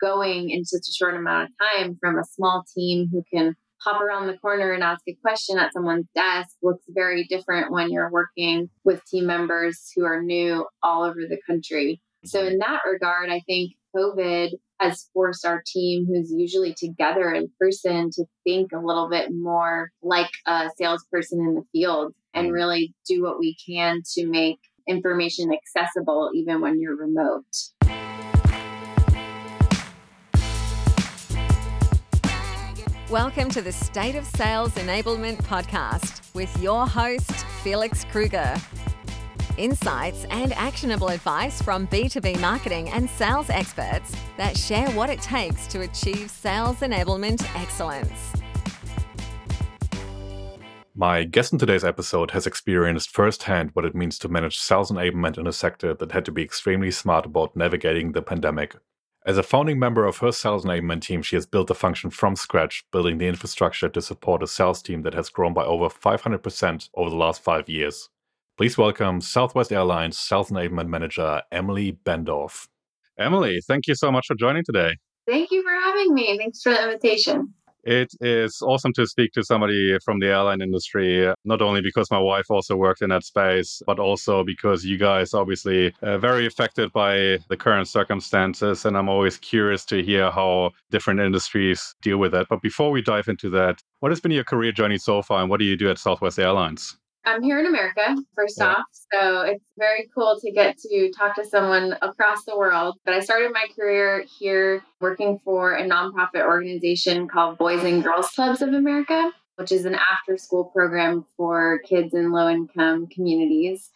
going in such a short amount of time from a small team who can hop around the corner and ask a question at someone's desk looks very different when you're working with team members who are new all over the country. So, in that regard, I think COVID has forced our team, who's usually together in person, to think a little bit more like a salesperson in the field and mm. really do what we can to make information accessible even when you're remote. Welcome to the State of Sales Enablement podcast with your host, Felix Krueger. Insights and actionable advice from B2B marketing and sales experts that share what it takes to achieve sales enablement excellence. My guest in today's episode has experienced firsthand what it means to manage sales enablement in a sector that had to be extremely smart about navigating the pandemic as a founding member of her sales enablement team, she has built the function from scratch, building the infrastructure to support a sales team that has grown by over 500% over the last five years. Please welcome Southwest Airlines Sales Enablement Manager Emily Bendorf. Emily, thank you so much for joining today. Thank you for having me. Thanks for the invitation. It is awesome to speak to somebody from the airline industry, not only because my wife also worked in that space, but also because you guys obviously very affected by the current circumstances. And I'm always curious to hear how different industries deal with that. But before we dive into that, what has been your career journey so far and what do you do at Southwest Airlines? I'm here in America, first yeah. off. So it's very cool to get to talk to someone across the world. But I started my career here working for a nonprofit organization called Boys and Girls Clubs of America, which is an after school program for kids in low income communities.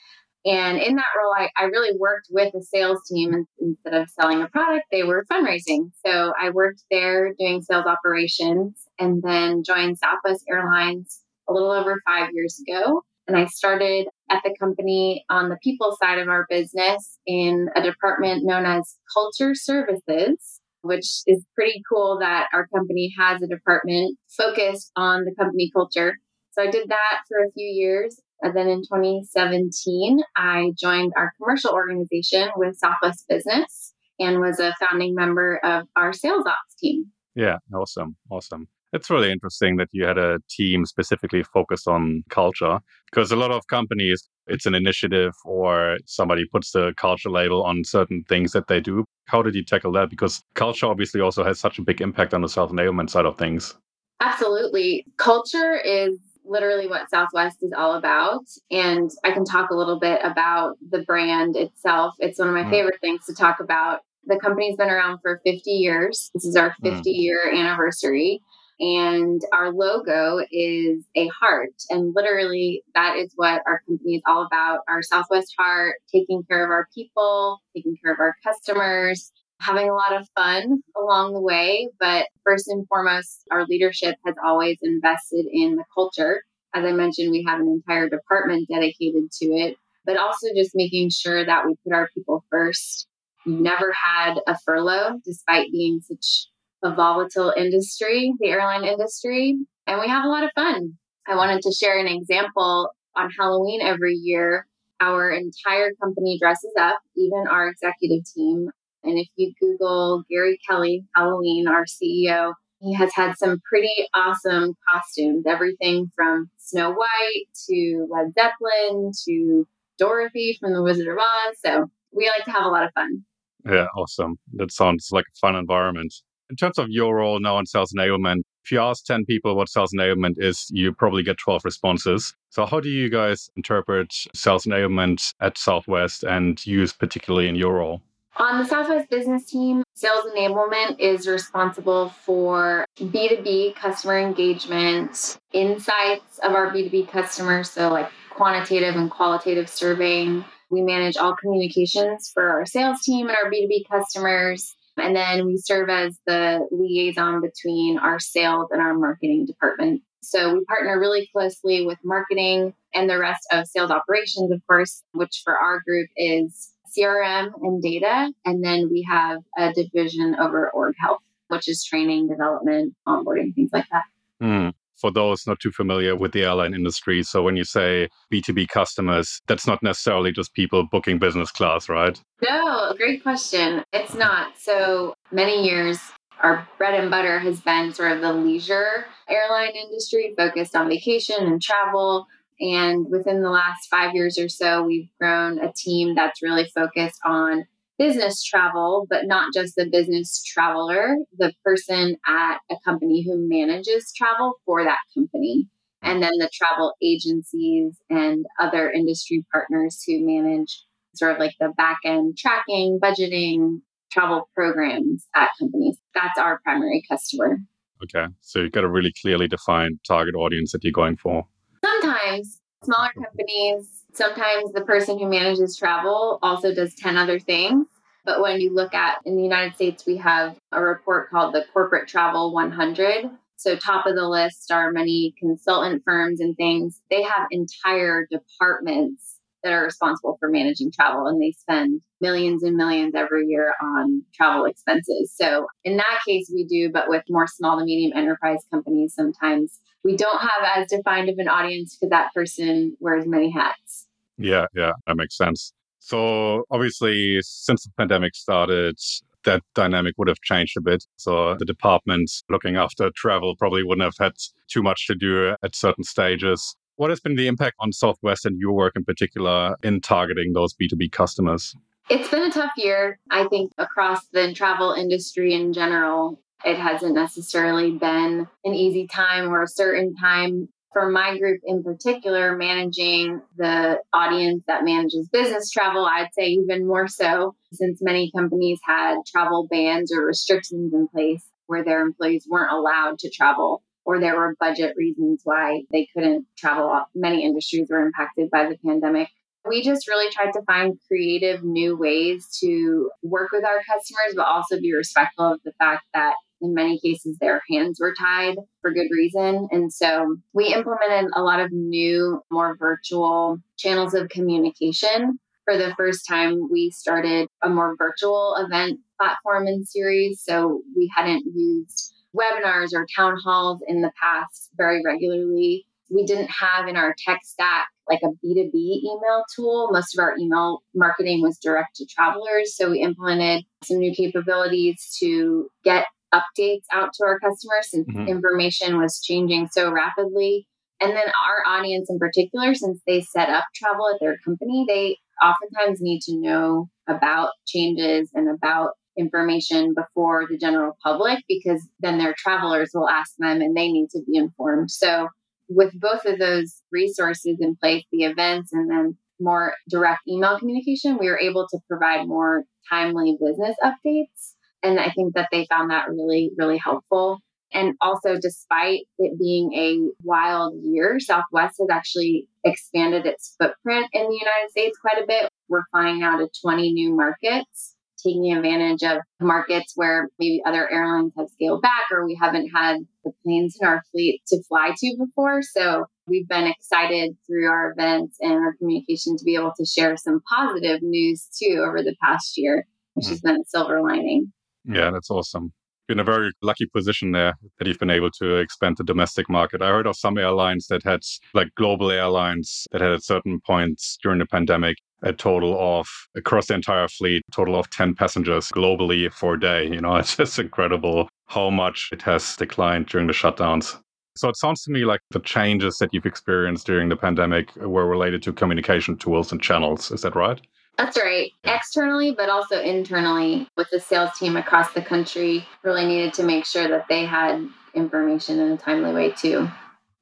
And in that role, I, I really worked with a sales team instead of selling a product, they were fundraising. So I worked there doing sales operations and then joined Southwest Airlines a little over five years ago and I started at the company on the people side of our business in a department known as Culture Services, which is pretty cool that our company has a department focused on the company culture. So I did that for a few years. And then in 2017, I joined our commercial organization with Southwest Business and was a founding member of our sales ops team. Yeah, awesome. Awesome. It's really interesting that you had a team specifically focused on culture because a lot of companies, it's an initiative or somebody puts the culture label on certain things that they do. How did you tackle that? Because culture obviously also has such a big impact on the sales enablement side of things. Absolutely. Culture is literally what Southwest is all about. And I can talk a little bit about the brand itself. It's one of my mm. favorite things to talk about. The company's been around for 50 years. This is our 50 mm. year anniversary. And our logo is a heart. And literally, that is what our company is all about our Southwest heart, taking care of our people, taking care of our customers, having a lot of fun along the way. But first and foremost, our leadership has always invested in the culture. As I mentioned, we have an entire department dedicated to it, but also just making sure that we put our people first. Never had a furlough, despite being such a volatile industry, the airline industry, and we have a lot of fun. I wanted to share an example on Halloween every year. Our entire company dresses up, even our executive team. And if you Google Gary Kelly, Halloween, our CEO, he has had some pretty awesome costumes, everything from Snow White to Led Zeppelin to Dorothy from The Wizard of Oz. So we like to have a lot of fun. Yeah, awesome. That sounds like a fun environment. In terms of your role now in sales enablement, if you ask 10 people what sales enablement is, you probably get 12 responses. So, how do you guys interpret sales enablement at Southwest and use particularly in your role? On the Southwest business team, sales enablement is responsible for B2B customer engagement, insights of our B2B customers, so like quantitative and qualitative surveying. We manage all communications for our sales team and our B2B customers. And then we serve as the liaison between our sales and our marketing department. So we partner really closely with marketing and the rest of sales operations, of course, which for our group is CRM and data. And then we have a division over org health, which is training, development, onboarding, things like that. Mm. For those not too familiar with the airline industry. So when you say B2B customers, that's not necessarily just people booking business class, right? No, great question. It's not. So many years, our bread and butter has been sort of the leisure airline industry focused on vacation and travel. And within the last five years or so, we've grown a team that's really focused on business travel, but not just the business traveler, the person at a company who manages travel for that company. And then the travel agencies and other industry partners who manage sort of like the back end tracking, budgeting, travel programs at companies. That's our primary customer. Okay. So you've got a really clearly defined target audience that you're going for. Sometimes smaller companies, sometimes the person who manages travel also does 10 other things. But when you look at in the United States, we have a report called the Corporate Travel 100. So, top of the list are many consultant firms and things. They have entire departments that are responsible for managing travel, and they spend millions and millions every year on travel expenses. So, in that case, we do, but with more small to medium enterprise companies, sometimes we don't have as defined of an audience because that person wears many hats. Yeah, yeah, that makes sense. So obviously, since the pandemic started, that dynamic would have changed a bit. So the departments looking after travel probably wouldn't have had too much to do at certain stages. What has been the impact on Southwest and your work in particular in targeting those B2B customers? It's been a tough year, I think, across the travel industry in general it hasn't necessarily been an easy time or a certain time for my group in particular, managing the audience that manages business travel, I'd say even more so, since many companies had travel bans or restrictions in place where their employees weren't allowed to travel, or there were budget reasons why they couldn't travel. Many industries were impacted by the pandemic. We just really tried to find creative new ways to work with our customers, but also be respectful of the fact that in many cases their hands were tied for good reason. And so we implemented a lot of new, more virtual channels of communication. For the first time, we started a more virtual event platform and series. So we hadn't used webinars or town halls in the past very regularly. We didn't have in our tech stack like a B2B email tool. Most of our email marketing was direct to travelers. So we implemented some new capabilities to get updates out to our customers since mm-hmm. information was changing so rapidly. And then our audience in particular, since they set up travel at their company, they oftentimes need to know about changes and about information before the general public because then their travelers will ask them and they need to be informed. So, with both of those resources in place, the events and then more direct email communication, we were able to provide more timely business updates and I think that they found that really, really helpful. And also, despite it being a wild year, Southwest has actually expanded its footprint in the United States quite a bit. We're flying out to 20 new markets, taking advantage of markets where maybe other airlines have scaled back or we haven't had the planes in our fleet to fly to before. So we've been excited through our events and our communication to be able to share some positive news too over the past year, which mm-hmm. has been a silver lining. Yeah, mm-hmm. that's awesome. You're in a very lucky position there that you've been able to expand the domestic market. I heard of some airlines that had, like global airlines, that had at certain points during the pandemic a total of across the entire fleet, total of 10 passengers globally for a day. You know, it's just incredible how much it has declined during the shutdowns. So it sounds to me like the changes that you've experienced during the pandemic were related to communication tools and channels. Is that right? That's right. Yeah. Externally, but also internally, with the sales team across the country, really needed to make sure that they had information in a timely way too.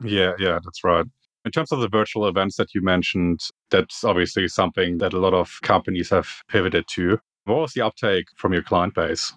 Yeah, yeah, that's right. In terms of the virtual events that you mentioned, that's obviously something that a lot of companies have pivoted to. What was the uptake from your client base?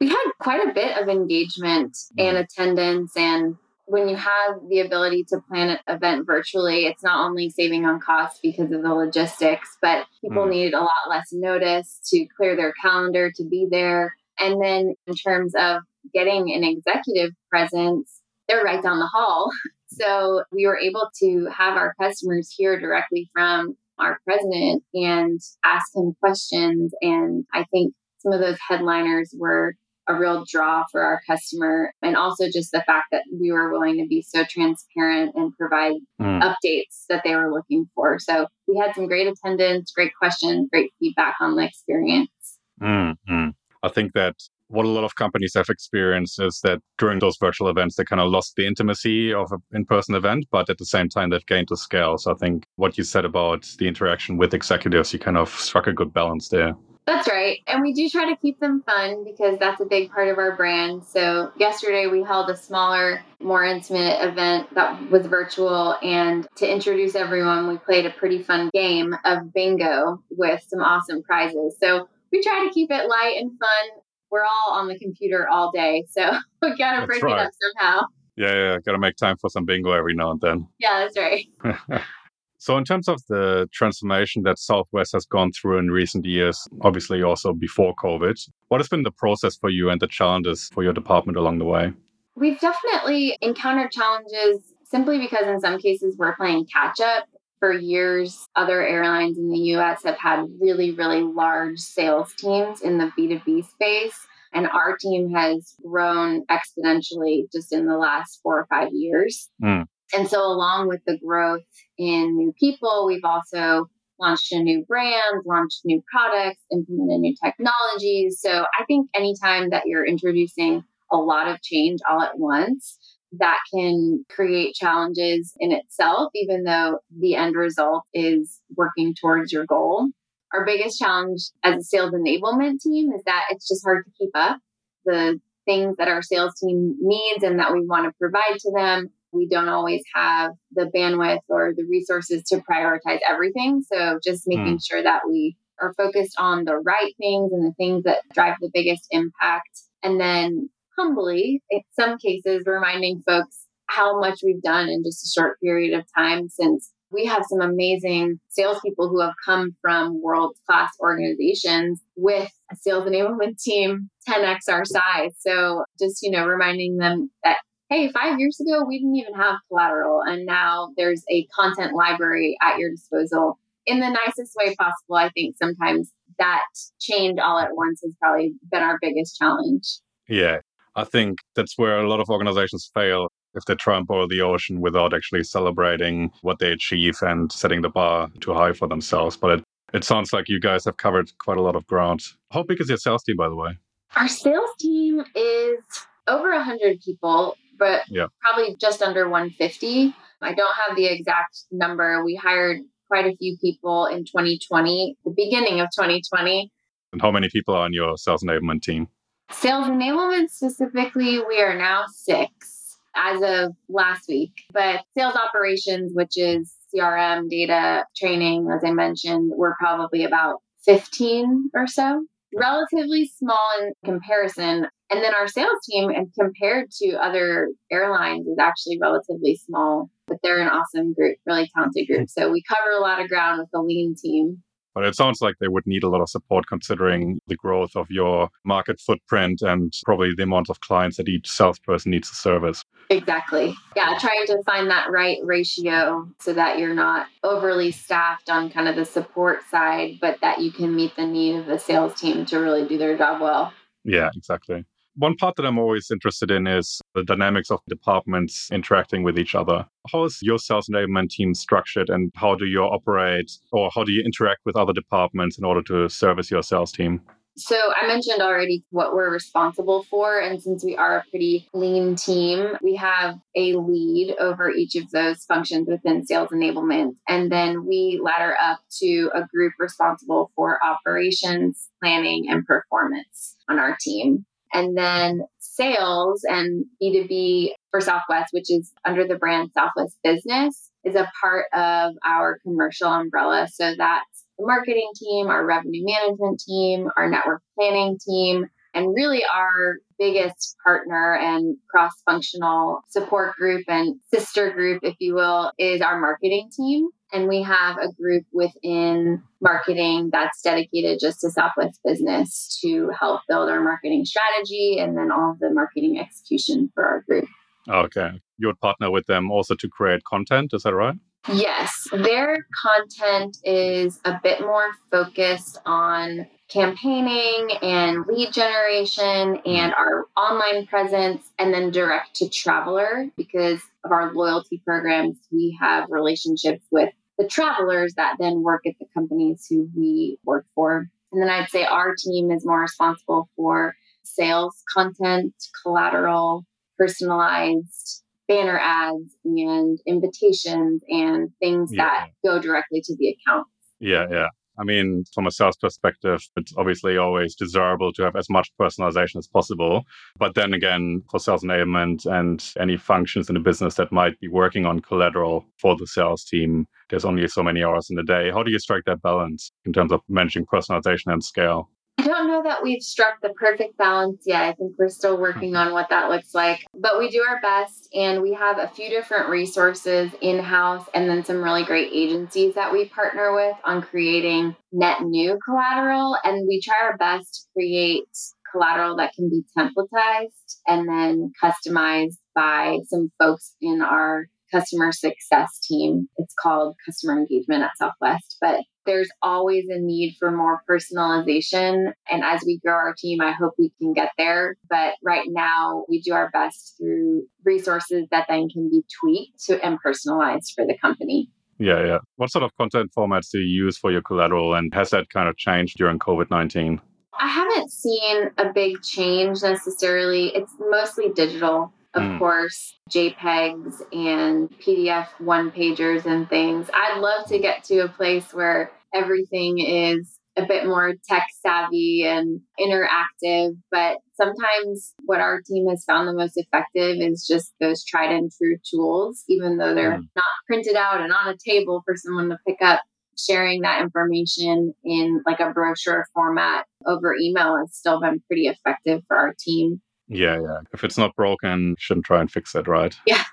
We had quite a bit of engagement and mm. attendance and when you have the ability to plan an event virtually, it's not only saving on costs because of the logistics, but people mm. needed a lot less notice to clear their calendar to be there. And then in terms of getting an executive presence, they're right down the hall. So we were able to have our customers hear directly from our president and ask him questions. And I think some of those headliners were a real draw for our customer. And also just the fact that we were willing to be so transparent and provide mm. updates that they were looking for. So we had some great attendance, great questions, great feedback on the experience. Mm-hmm. I think that what a lot of companies have experienced is that during those virtual events, they kind of lost the intimacy of an in person event, but at the same time, they've gained the scale. So I think what you said about the interaction with executives, you kind of struck a good balance there. That's right. And we do try to keep them fun because that's a big part of our brand. So, yesterday we held a smaller, more intimate event that was virtual. And to introduce everyone, we played a pretty fun game of bingo with some awesome prizes. So, we try to keep it light and fun. We're all on the computer all day. So, we got to break right. it up somehow. Yeah, yeah. Got to make time for some bingo every now and then. Yeah, that's right. So, in terms of the transformation that Southwest has gone through in recent years, obviously also before COVID, what has been the process for you and the challenges for your department along the way? We've definitely encountered challenges simply because, in some cases, we're playing catch up. For years, other airlines in the US have had really, really large sales teams in the B2B space. And our team has grown exponentially just in the last four or five years. Mm. And so, along with the growth in new people, we've also launched a new brand, launched new products, implemented new technologies. So, I think anytime that you're introducing a lot of change all at once, that can create challenges in itself, even though the end result is working towards your goal. Our biggest challenge as a sales enablement team is that it's just hard to keep up. The things that our sales team needs and that we want to provide to them we don't always have the bandwidth or the resources to prioritize everything. So just making mm. sure that we are focused on the right things and the things that drive the biggest impact. And then humbly, in some cases, reminding folks how much we've done in just a short period of time since we have some amazing salespeople who have come from world class organizations with a sales enablement team 10x our size. So just, you know, reminding them that hey, five years ago, we didn't even have collateral. And now there's a content library at your disposal in the nicest way possible. I think sometimes that change all at once has probably been our biggest challenge. Yeah. I think that's where a lot of organizations fail if they try and boil the ocean without actually celebrating what they achieve and setting the bar too high for themselves. But it, it sounds like you guys have covered quite a lot of ground. How big is your sales team, by the way? Our sales team is over 100 people but yeah. probably just under 150. I don't have the exact number. We hired quite a few people in 2020, the beginning of 2020. And how many people are on your sales enablement team? Sales enablement specifically, we are now six as of last week. But sales operations, which is CRM, data, training, as I mentioned, we're probably about 15 or so relatively small in comparison. And then our sales team, and compared to other airlines, is actually relatively small, but they're an awesome group, really talented group. Hmm. So we cover a lot of ground with the lean team. But it sounds like they would need a lot of support considering mm. the growth of your market footprint and probably the amount of clients that each salesperson needs to service. Exactly. Yeah, trying to find that right ratio so that you're not overly staffed on kind of the support side, but that you can meet the need of the sales team to really do their job well. Yeah, exactly. One part that I'm always interested in is the dynamics of departments interacting with each other. How is your sales enablement team structured and how do you operate or how do you interact with other departments in order to service your sales team? So, I mentioned already what we're responsible for. And since we are a pretty lean team, we have a lead over each of those functions within sales enablement. And then we ladder up to a group responsible for operations, planning, and performance on our team. And then sales and B2B for Southwest, which is under the brand Southwest Business, is a part of our commercial umbrella. So that's the marketing team, our revenue management team, our network planning team, and really our biggest partner and cross functional support group and sister group, if you will, is our marketing team. And we have a group within marketing that's dedicated just to Southwest business to help build our marketing strategy and then all of the marketing execution for our group. Okay. You would partner with them also to create content, is that right? Yes. Their content is a bit more focused on campaigning and lead generation and mm. our online presence, and then direct to traveler because of our loyalty programs. We have relationships with the travelers that then work at the companies who we work for. And then I'd say our team is more responsible for sales content, collateral, personalized banner ads and invitations and things yeah. that go directly to the account. Yeah, yeah. I mean, from a sales perspective, it's obviously always desirable to have as much personalization as possible. But then again, for sales enablement and any functions in the business that might be working on collateral for the sales team, there's only so many hours in the day. How do you strike that balance in terms of managing personalization and scale? I don't know that we've struck the perfect balance yet. I think we're still working on what that looks like, but we do our best. And we have a few different resources in house and then some really great agencies that we partner with on creating net new collateral. And we try our best to create collateral that can be templatized and then customized by some folks in our customer success team. It's called customer engagement at Southwest, but there's always a need for more personalization. And as we grow our team, I hope we can get there. But right now, we do our best through resources that then can be tweaked to and personalized for the company. Yeah, yeah. What sort of content formats do you use for your collateral? And has that kind of changed during COVID 19? I haven't seen a big change necessarily. It's mostly digital of mm. course, JPEGs and PDF one pagers and things. I'd love to get to a place where everything is a bit more tech savvy and interactive. But sometimes what our team has found the most effective is just those tried and true tools, even though they're mm. not printed out and on a table for someone to pick up. Sharing that information in like a brochure format over email has still been pretty effective for our team. Yeah, yeah. If it's not broken, shouldn't try and fix it, right? Yeah.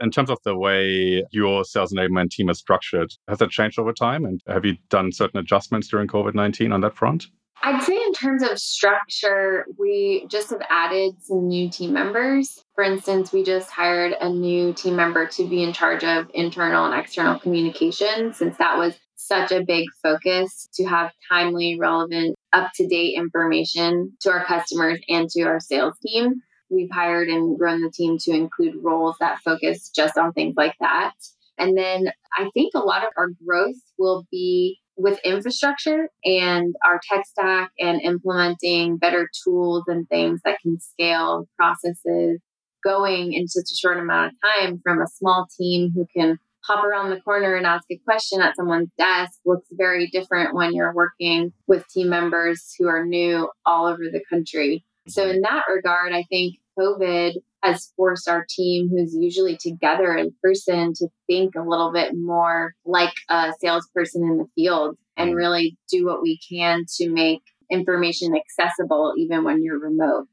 in terms of the way your sales enablement team is structured, has that changed over time? And have you done certain adjustments during COVID 19 on that front? I'd say, in terms of structure, we just have added some new team members. For instance, we just hired a new team member to be in charge of internal and external communication, since that was such a big focus to have timely, relevant, up to date information to our customers and to our sales team. We've hired and grown the team to include roles that focus just on things like that. And then I think a lot of our growth will be with infrastructure and our tech stack and implementing better tools and things that can scale processes going in such a short amount of time from a small team who can hop around the corner and ask a question at someone's desk looks very different when you're working with team members who are new all over the country. So, in that regard, I think COVID has forced our team, who's usually together in person, to think a little bit more like a salesperson in the field and mm. really do what we can to make information accessible even when you're remote.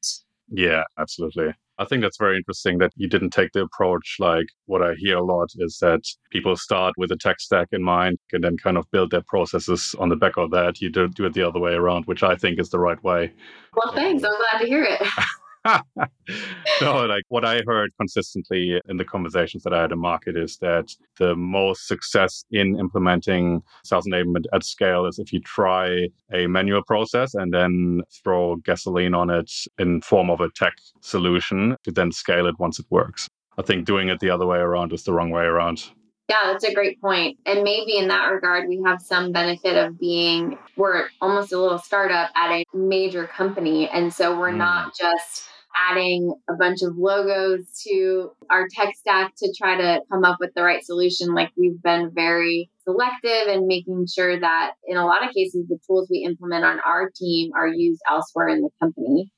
Yeah, absolutely. I think that's very interesting that you didn't take the approach like what I hear a lot is that people start with a tech stack in mind and then kind of build their processes on the back of that. You don't do it the other way around, which I think is the right way. Well, thanks. I'm glad to hear it. no, like what I heard consistently in the conversations that I had in market is that the most success in implementing sales enablement at scale is if you try a manual process and then throw gasoline on it in form of a tech solution to then scale it once it works. I think doing it the other way around is the wrong way around. Yeah, that's a great point. And maybe in that regard, we have some benefit of being, we're almost a little startup at a major company. And so we're mm. not just adding a bunch of logos to our tech stack to try to come up with the right solution. Like we've been very selective and making sure that in a lot of cases, the tools we implement on our team are used elsewhere in the company.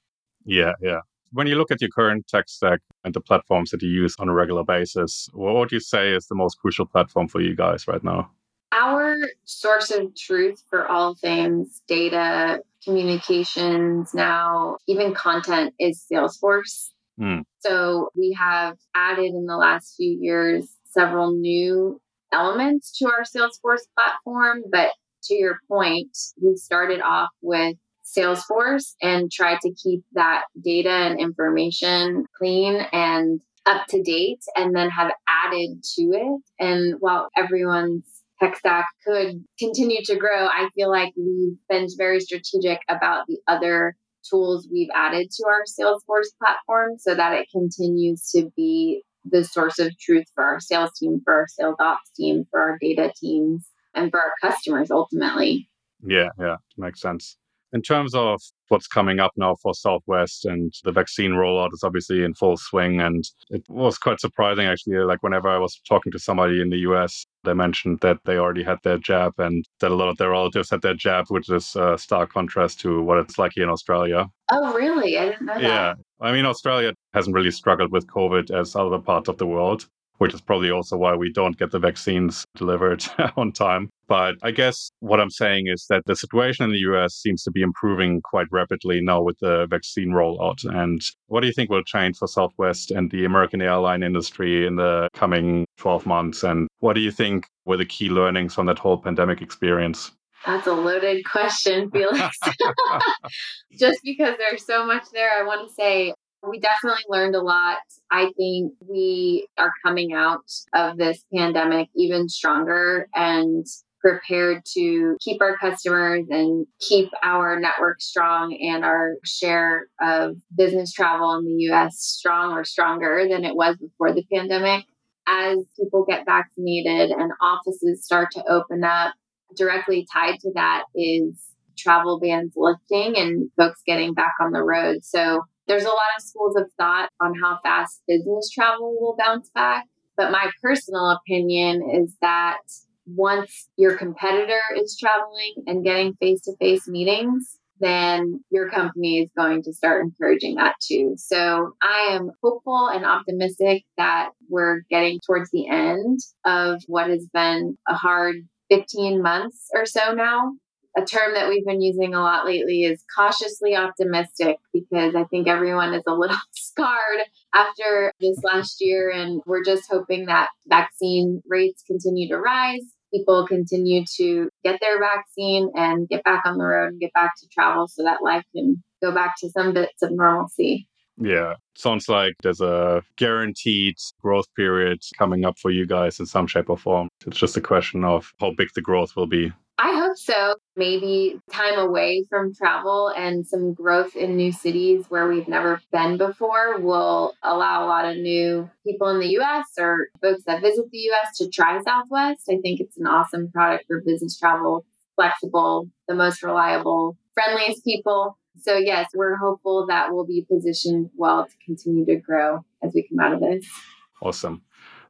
Yeah, yeah. When you look at your current tech stack and the platforms that you use on a regular basis, what would you say is the most crucial platform for you guys right now? Our source of truth for all things data, communications now, even content is Salesforce. Mm. So we have added in the last few years several new elements to our Salesforce platform. But to your point, we started off with Salesforce and tried to keep that data and information clean and up to date and then have added to it. And while everyone's tech stack could continue to grow, I feel like we've been very strategic about the other tools we've added to our Salesforce platform so that it continues to be the source of truth for our sales team, for our sales ops team, for our data teams, and for our customers ultimately. Yeah, yeah, makes sense. In terms of what's coming up now for Southwest and the vaccine rollout is obviously in full swing. And it was quite surprising, actually. Like, whenever I was talking to somebody in the US, they mentioned that they already had their jab and that a lot of their relatives had their jab, which is a stark contrast to what it's like here in Australia. Oh, really? I didn't know that. Yeah. I mean, Australia hasn't really struggled with COVID as other parts of the world which is probably also why we don't get the vaccines delivered on time. But I guess what I'm saying is that the situation in the US seems to be improving quite rapidly now with the vaccine rollout. And what do you think will change for Southwest and the American airline industry in the coming 12 months? And what do you think were the key learnings from that whole pandemic experience? That's a loaded question, Felix. Just because there's so much there, I want to say we definitely learned a lot. I think we are coming out of this pandemic even stronger and prepared to keep our customers and keep our network strong and our share of business travel in the US strong or stronger than it was before the pandemic. As people get vaccinated and offices start to open up, directly tied to that is travel bans lifting and folks getting back on the road. So there's a lot of schools of thought on how fast business travel will bounce back. But my personal opinion is that once your competitor is traveling and getting face to face meetings, then your company is going to start encouraging that too. So I am hopeful and optimistic that we're getting towards the end of what has been a hard 15 months or so now a term that we've been using a lot lately is cautiously optimistic because I think everyone is a little scarred after this last year. And we're just hoping that vaccine rates continue to rise. People continue to get their vaccine and get back on the road and get back to travel so that life can go back to some bits of normalcy. Yeah, sounds like there's a guaranteed growth period coming up for you guys in some shape or form. It's just a question of how big the growth will be. So. Maybe time away from travel and some growth in new cities where we've never been before will allow a lot of new people in the US or folks that visit the US to try Southwest. I think it's an awesome product for business travel, flexible, the most reliable, friendliest people. So, yes, we're hopeful that we'll be positioned well to continue to grow as we come out of this. Awesome.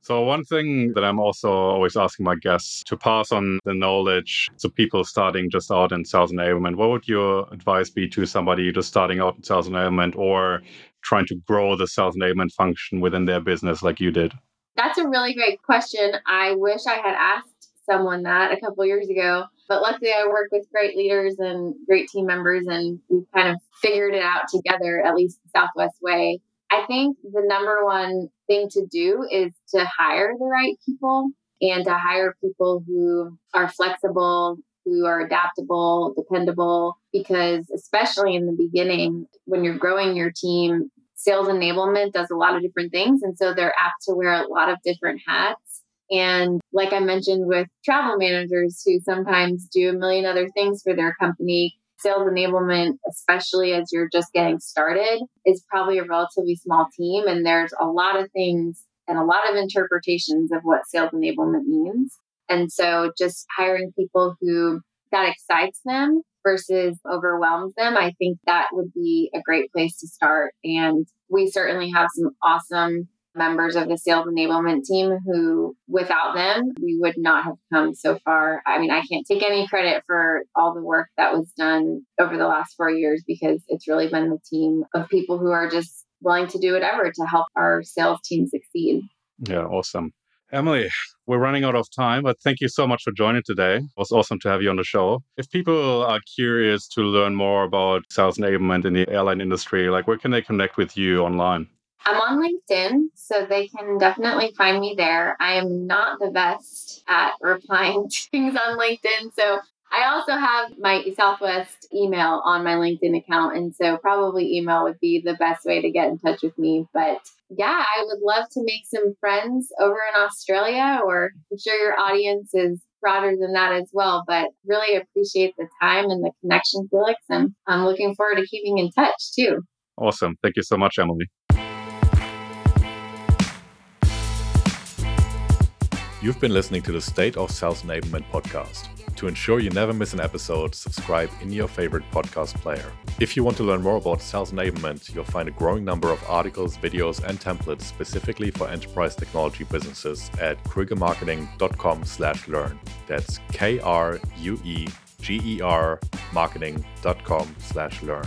So, one thing that I'm also always asking my guests to pass on the knowledge to people starting just out in sales enablement, what would your advice be to somebody just starting out in sales enablement or trying to grow the sales enablement function within their business like you did? That's a really great question. I wish I had asked someone that a couple years ago, but luckily I work with great leaders and great team members, and we've kind of figured it out together, at least the Southwest way. I think the number one thing to do is to hire the right people and to hire people who are flexible, who are adaptable, dependable, because especially in the beginning, when you're growing your team, sales enablement does a lot of different things. And so they're apt to wear a lot of different hats. And like I mentioned with travel managers who sometimes do a million other things for their company, sales enablement, especially as you're just getting started, is probably a relatively small team. And there's a lot of things and a lot of interpretations of what sales enablement means. And so just hiring people who that excites them versus overwhelms them, I think that would be a great place to start. And we certainly have some awesome members of the sales enablement team who, without them, we would not have come so far. I mean, I can't take any credit for all the work that was done over the last four years because it's really been the team of people who are just willing to do whatever to help our sales team succeed. Yeah, awesome. Emily, we're running out of time, but thank you so much for joining today. It was awesome to have you on the show. If people are curious to learn more about sales enablement in the airline industry, like where can they connect with you online? I'm on LinkedIn, so they can definitely find me there. I am not the best at replying to things on LinkedIn. So I also have my Southwest email on my LinkedIn account. And so probably email would be the best way to get in touch with me. But yeah, I would love to make some friends over in Australia, or I'm sure your audience is broader than that as well. But really appreciate the time and the connection, Felix. And I'm looking forward to keeping in touch too. Awesome. Thank you so much, Emily. You've been listening to the State of Sales Enablement podcast. To ensure you never miss an episode, subscribe in your favorite podcast player. If you want to learn more about sales enablement, you'll find a growing number of articles, videos, and templates specifically for enterprise technology businesses at kruegermarketing.com/learn. That's K R U E G E R marketing.com/learn.